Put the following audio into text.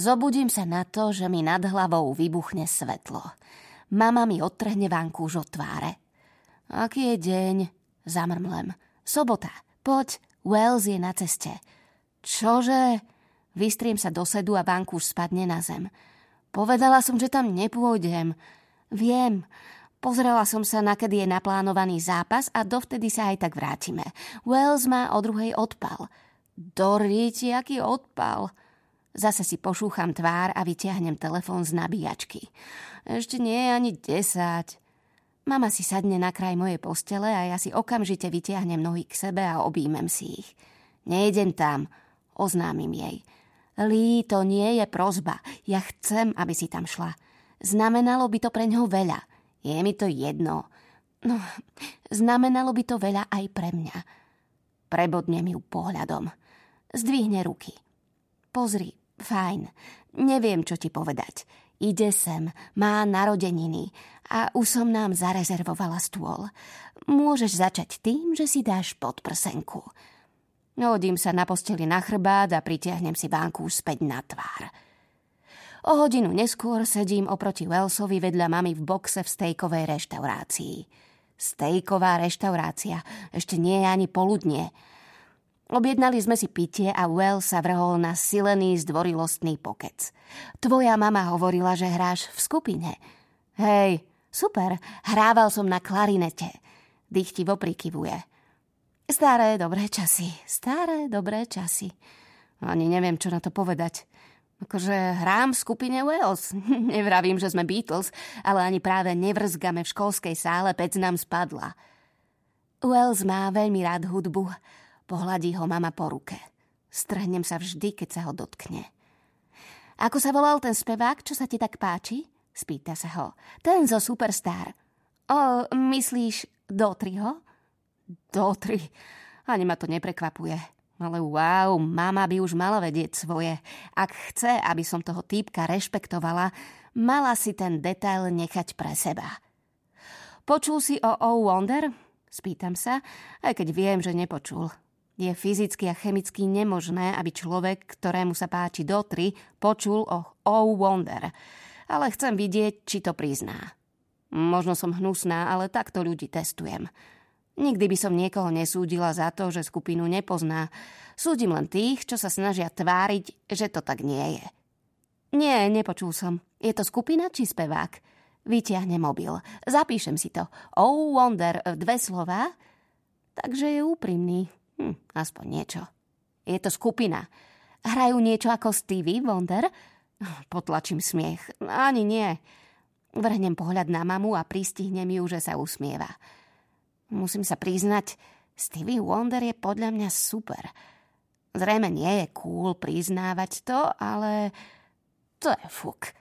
Zobudím sa na to, že mi nad hlavou vybuchne svetlo. Mama mi odtrhne vankúš od tváre. Aký je deň? Zamrmlem. Sobota. Poď, Wells je na ceste. Čože? Vystriem sa do sedu a vankúš spadne na zem. Povedala som, že tam nepôjdem. Viem. Pozrela som sa, na kedy je naplánovaný zápas a dovtedy sa aj tak vrátime. Wells má o druhej odpal. Doríti, aký odpal. Zase si pošúcham tvár a vyťahnem telefón z nabíjačky. Ešte nie je ani desať. Mama si sadne na kraj mojej postele a ja si okamžite vytiahnem nohy k sebe a objímem si ich. Nejdem tam, oznámim jej. Lí, to nie je prozba. Ja chcem, aby si tam šla. Znamenalo by to pre ňoho veľa. Je mi to jedno. No, znamenalo by to veľa aj pre mňa. Prebodnem ju pohľadom. Zdvihne ruky. Pozri, fajn, neviem, čo ti povedať. Ide sem, má narodeniny a už som nám zarezervovala stôl. Môžeš začať tým, že si dáš podprsenku. Hodím sa na posteli na chrbát a pritiahnem si vánku späť na tvár. O hodinu neskôr sedím oproti Wellsovi vedľa mami v boxe v stejkovej reštaurácii. Stejková reštaurácia, ešte nie je ani poludnie – Objednali sme si pitie a Well sa vrhol na silený zdvorilostný pokec. Tvoja mama hovorila, že hráš v skupine. Hej, super, hrával som na klarinete. Dychtivo prikyvuje. Staré dobré časy, staré dobré časy. Ani neviem, čo na to povedať. Akože hrám v skupine Wales. Nevravím, že sme Beatles, ale ani práve nevrzgame v školskej sále, pec nám spadla. Wells má veľmi rád hudbu Pohľadí ho mama po ruke. Strhnem sa vždy, keď sa ho dotkne. Ako sa volal ten spevák, čo sa ti tak páči? Spýta sa ho. Ten zo Superstar. O, myslíš Dotriho? Dotri. Ani ma to neprekvapuje. Ale wow, mama by už mala vedieť svoje. Ak chce, aby som toho týpka rešpektovala, mala si ten detail nechať pre seba. Počul si o O Wonder? Spýtam sa, aj keď viem, že nepočul. Je fyzicky a chemicky nemožné, aby človek, ktorému sa páči Dotry, počul o Oh Wonder. Ale chcem vidieť, či to prizná. Možno som hnusná, ale takto ľudí testujem. Nikdy by som niekoho nesúdila za to, že skupinu nepozná. Súdim len tých, čo sa snažia tváriť, že to tak nie je. Nie, nepočul som. Je to skupina či spevák? Vytiahne mobil. Zapíšem si to. Oh Wonder, dve slova. Takže je úprimný. Hm, aspoň niečo. Je to skupina. Hrajú niečo ako Stevie Wonder? Potlačím smiech. Ani nie. Vrhnem pohľad na mamu a pristihnem ju, že sa usmieva. Musím sa priznať, Stevie Wonder je podľa mňa super. Zrejme nie je cool priznávať to, ale to je fuk.